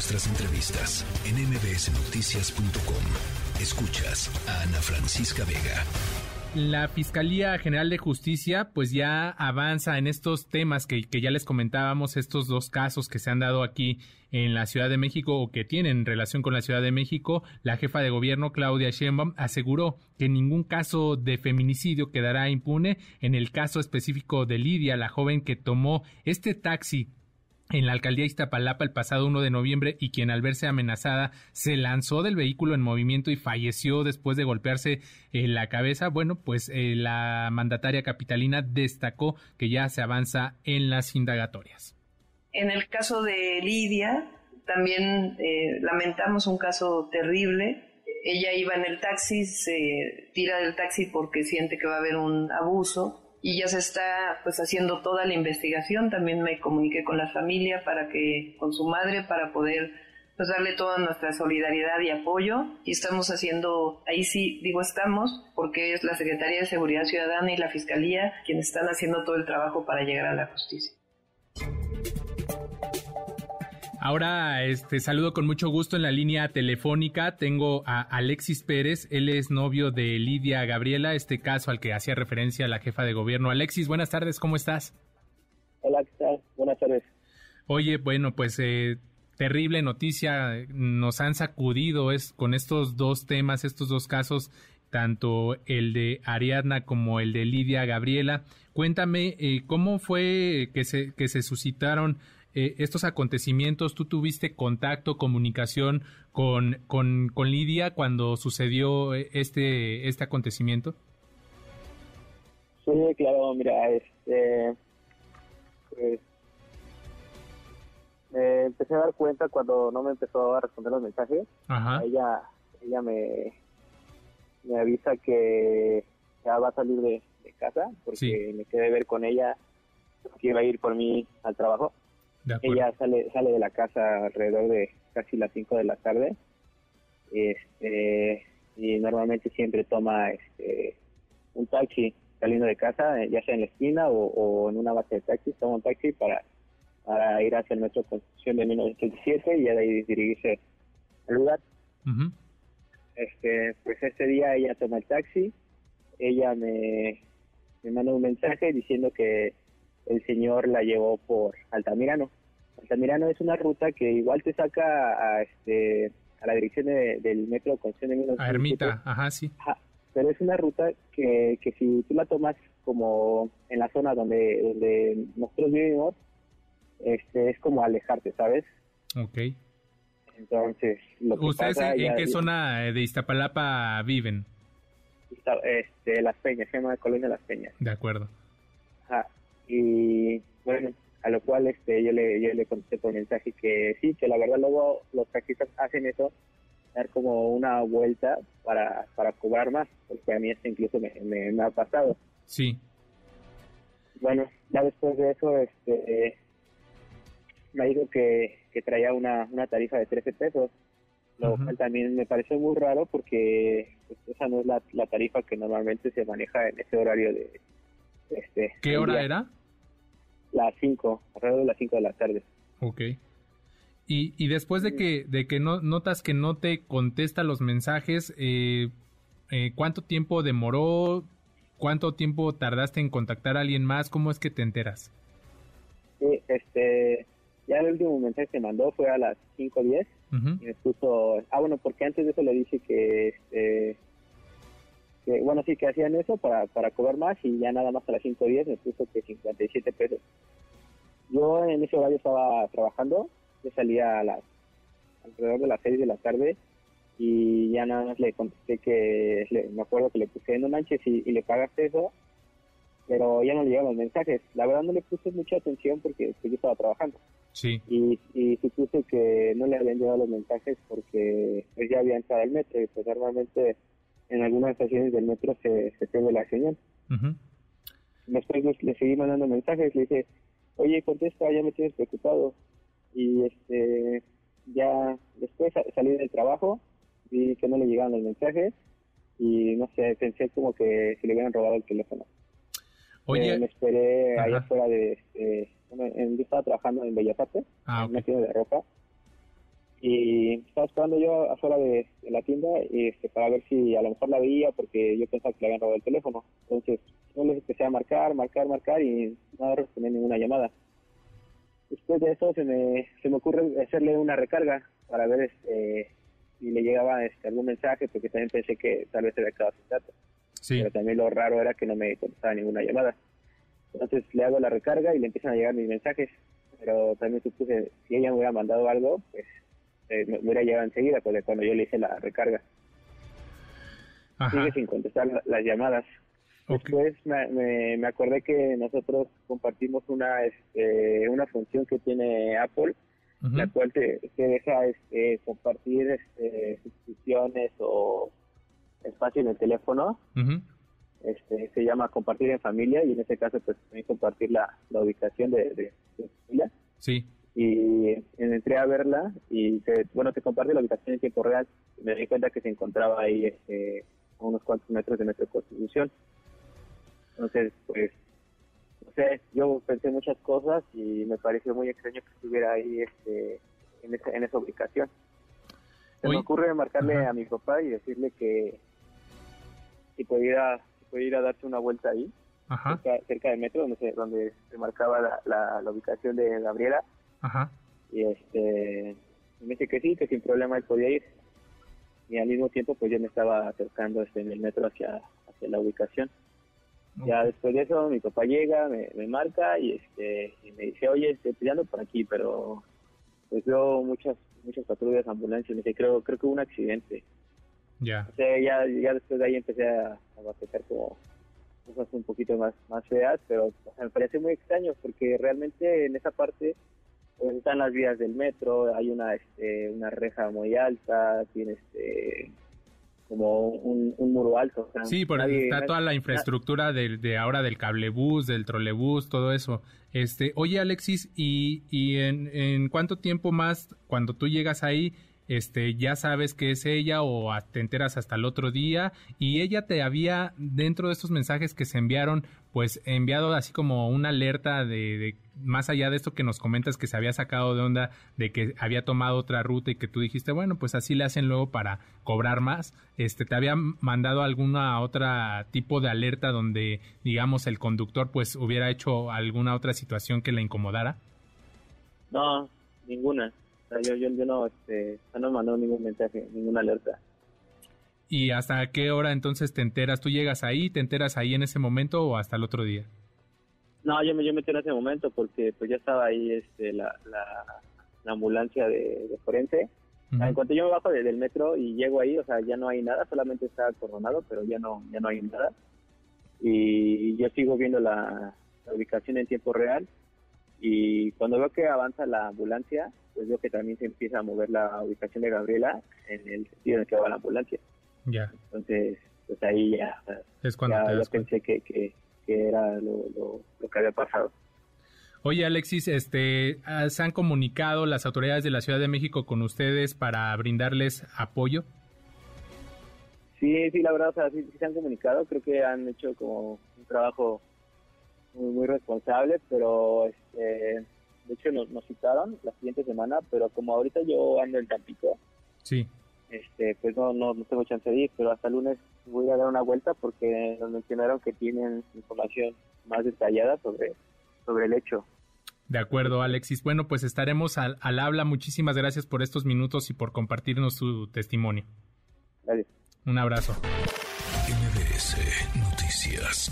nuestras entrevistas en mbsnoticias.com. Escuchas a Ana Francisca Vega. La Fiscalía General de Justicia pues ya avanza en estos temas que, que, ya les comentábamos, estos dos casos que se han dado aquí en la Ciudad de México o que tienen relación con la Ciudad de México. La jefa de gobierno Claudia Sheinbaum aseguró que ningún caso de feminicidio quedará impune. En el caso específico de Lidia, la joven que tomó este taxi en la alcaldía Iztapalapa el pasado 1 de noviembre y quien al verse amenazada se lanzó del vehículo en movimiento y falleció después de golpearse en la cabeza. Bueno, pues eh, la mandataria capitalina destacó que ya se avanza en las indagatorias. En el caso de Lidia, también eh, lamentamos un caso terrible. Ella iba en el taxi, se tira del taxi porque siente que va a haber un abuso y ya se está pues haciendo toda la investigación. También me comuniqué con la familia para que, con su madre, para poder pues darle toda nuestra solidaridad y apoyo. Y estamos haciendo, ahí sí digo estamos, porque es la Secretaría de Seguridad Ciudadana y la Fiscalía quienes están haciendo todo el trabajo para llegar a la justicia. Ahora, este, saludo con mucho gusto en la línea telefónica. Tengo a Alexis Pérez. Él es novio de Lidia Gabriela, este caso al que hacía referencia la jefa de gobierno. Alexis, buenas tardes, ¿cómo estás? Hola, ¿qué tal? Buenas tardes. Oye, bueno, pues eh, terrible noticia. Nos han sacudido es, con estos dos temas, estos dos casos, tanto el de Ariadna como el de Lidia Gabriela. Cuéntame, eh, ¿cómo fue que se, que se suscitaron eh, estos acontecimientos? ¿Tú tuviste contacto, comunicación con, con, con Lidia cuando sucedió eh, este, este acontecimiento? Sí, claro, mira, este, pues, me empecé a dar cuenta cuando no me empezó a responder los mensajes. Ajá. Ella, ella me, me avisa que ya va a salir de, de casa porque Sí. me quedé ver con ella que iba a ir por mí al trabajo. Ella sale sale de la casa alrededor de casi las 5 de la tarde. Este, y normalmente siempre toma este un taxi saliendo de casa, ya sea en la esquina o, o en una base de taxis, toma un taxi para, para ir hacia el metro Constitución de 1917 y ya de ahí dirigirse al lugar. Este, pues ese día ella toma el taxi, ella me, me manda un mensaje diciendo que el señor la llevó por Altamirano. Altamirano es una ruta que igual te saca a este a la dirección de- del metro Constitución de A 1917, Ermita, ajá, sí. Ajá, pero es una ruta que, que si tú la tomas como en la zona donde, donde nosotros vivimos, este, es como alejarte, ¿sabes? Ok. Entonces, lo que ¿Ustedes pasa en ya- qué zona de Iztapalapa viven? Este, Las Peñas, se llama Colonia Las Peñas. De acuerdo. Ajá. Y bueno, a lo cual este yo le yo le contesté por mensaje que sí, que la verdad luego los taxistas hacen eso, dar como una vuelta para, para cobrar más, porque a mí esto incluso me, me, me ha pasado. Sí. Bueno, ya después de eso, este me dijo que, que traía una, una tarifa de 13 pesos, lo cual también me pareció muy raro porque pues, esa no es la, la tarifa que normalmente se maneja en ese horario de... Este, ¿Qué hora día. era? Las 5, alrededor de las 5 de la tarde. Ok. Y, y después de que, de que no, notas que no te contesta los mensajes, eh, eh, ¿cuánto tiempo demoró? ¿Cuánto tiempo tardaste en contactar a alguien más? ¿Cómo es que te enteras? Sí, este, ya el último mensaje que mandó fue a las 5.10 Ujú. y me puso, ah bueno, porque antes de eso le dije que, este, que bueno, sí, que hacían eso para, para cobrar más y ya nada más a las 5.10 me puso que 57 pesos. Yo en ese horario estaba trabajando, yo salía a las, alrededor de las 6 de la tarde y ya nada más le contesté que, le- me acuerdo que le puse, no manches, y, y le pagaste eso, pero ya no le llegan los mensajes. La verdad no le puse mucha atención porque pues, yo estaba trabajando Sí. y, y supuse que no le habían llegado los mensajes porque pues, ya había entrado al metro y pues normalmente en algunas estaciones del metro se, se pierde la señal. Después le, le seguí mandando mensajes, le dije, oye, contesta, ya me tienes preocupado. Y este ya después sa- salí del trabajo, vi que no le llegaban los mensajes y no sé, pensé como que se le hubieran robado el teléfono. Oye, Eh, me esperé allá Ajá. afuera de, en- yo estaba trabajando en Bellas Artes, ah, en una tienda de ropa. y estaba esperando yo afuera de, la tienda este, para ver si a lo mejor la veía porque yo pensaba que le habían robado el teléfono. Entonces yo les empecé a marcar, marcar, marcar y no respondí ninguna llamada. Después de eso se me, se me ocurre hacerle una recarga para ver este, si le llegaba este, algún mensaje porque también pensé que tal vez se había quedado sin datos. Pero también lo raro era que no me contestaba ninguna llamada. Entonces le hago la recarga y le empiezan a llegar mis mensajes. Pero también supuse, si ella me hubiera mandado algo, pues eh, me hubiera llegado enseguida, porque cuando yo le hice la recarga. Sigue sin contestar las llamadas. Después me, me, acordé que nosotros compartimos una este, una función que tiene Apple, la cual te, deja este, compartir este, suscripciones o espacio en el teléfono. este, se llama compartir en familia y en este caso pues también compartir la, la ubicación de, de, familia. Sí. Y entré a verla y bueno te comparte la ubicación en tiempo real. Me di cuenta que se encontraba ahí este, a unos cuantos metros de nuestra constitución entonces pues no sé yo pensé muchas cosas y me pareció muy extraño que estuviera ahí este en esa, en esa ubicación. Se me ocurre marcarle a mi papá y decirle que si podía si podía ir a darse una vuelta ahí Cerca, del metro donde donde se marcaba la, la, la ubicación de Gabriela Ajá. Y este, me dice que sí, que sin problema él podía ir. Y al mismo tiempo, pues yo me estaba acercando este, en el metro hacia, hacia la ubicación. Ya después de eso, mi papá llega, me, me marca y este y me dice, oye, estoy pillando por aquí, pero pues veo muchas muchas patrullas, ambulancias. Me dice, creo, creo que hubo un accidente. Ya. O sea, ya, ya después de ahí empecé a, a como cosas un poquito más, más feas, pero me parece muy extraño porque realmente en esa parte pues, están las vías del metro, hay una este, una reja muy alta, tiene este como un, muro alto. sí, por está toda la infraestructura del, de ahora del cablebús, del trolebús, todo eso. Este, oye Alexis, ¿y, y en, en cuánto tiempo más cuando tú llegas ahí este, ya sabes que es ella o te enteras hasta el otro día y ella te había, dentro de estos mensajes que se enviaron, pues enviado así como una alerta de, más allá de esto que nos comentas que se había sacado de onda de que había tomado otra ruta y que tú dijiste, bueno, pues así le hacen luego para cobrar más, este, te había mandado alguna otra tipo de alerta donde, digamos, el conductor pues hubiera hecho alguna otra situación que le incomodara? No, ninguna yo, yo, no, este, no mandó ningún mensaje, ninguna alerta. ¿Y hasta qué hora entonces te enteras? ¿Tú llegas ahí, te enteras ahí en ese momento o hasta el otro día? No, yo me, yo me enteré en ese momento porque pues ya estaba ahí este, la, la, ambulancia de, de forense. En cuanto yo me bajo del metro y llego ahí, o sea, ya no hay nada, solamente está coronado, pero ya no, ya no hay nada. Y yo sigo viendo la ubicación en tiempo real y cuando veo que avanza la ambulancia, pues veo que también se empieza a mover la ubicación de Gabriela en el sentido en el que va la ambulancia. Ya. Entonces, pues ahí ya, es cuando ya, pensé que, que, era lo, lo, que había pasado. Oye, Alexis, este, ¿se han comunicado las autoridades de la Ciudad de México con ustedes para brindarles apoyo? Sí, sí, la verdad, o sea, sí se han comunicado. Creo que han hecho como un trabajo muy, muy responsable, pero este, de hecho nos, nos citaron la siguiente semana, pero como ahorita yo ando en Tampico, sí. este, pues no, no, no tengo chance de ir, pero hasta el lunes voy a dar una vuelta porque nos mencionaron que tienen información más detallada sobre, sobre el hecho. De acuerdo, Alexis. Bueno, pues estaremos al, al habla. Muchísimas gracias por estos minutos y por compartirnos su testimonio. Gracias. Un abrazo. MBS Noticias.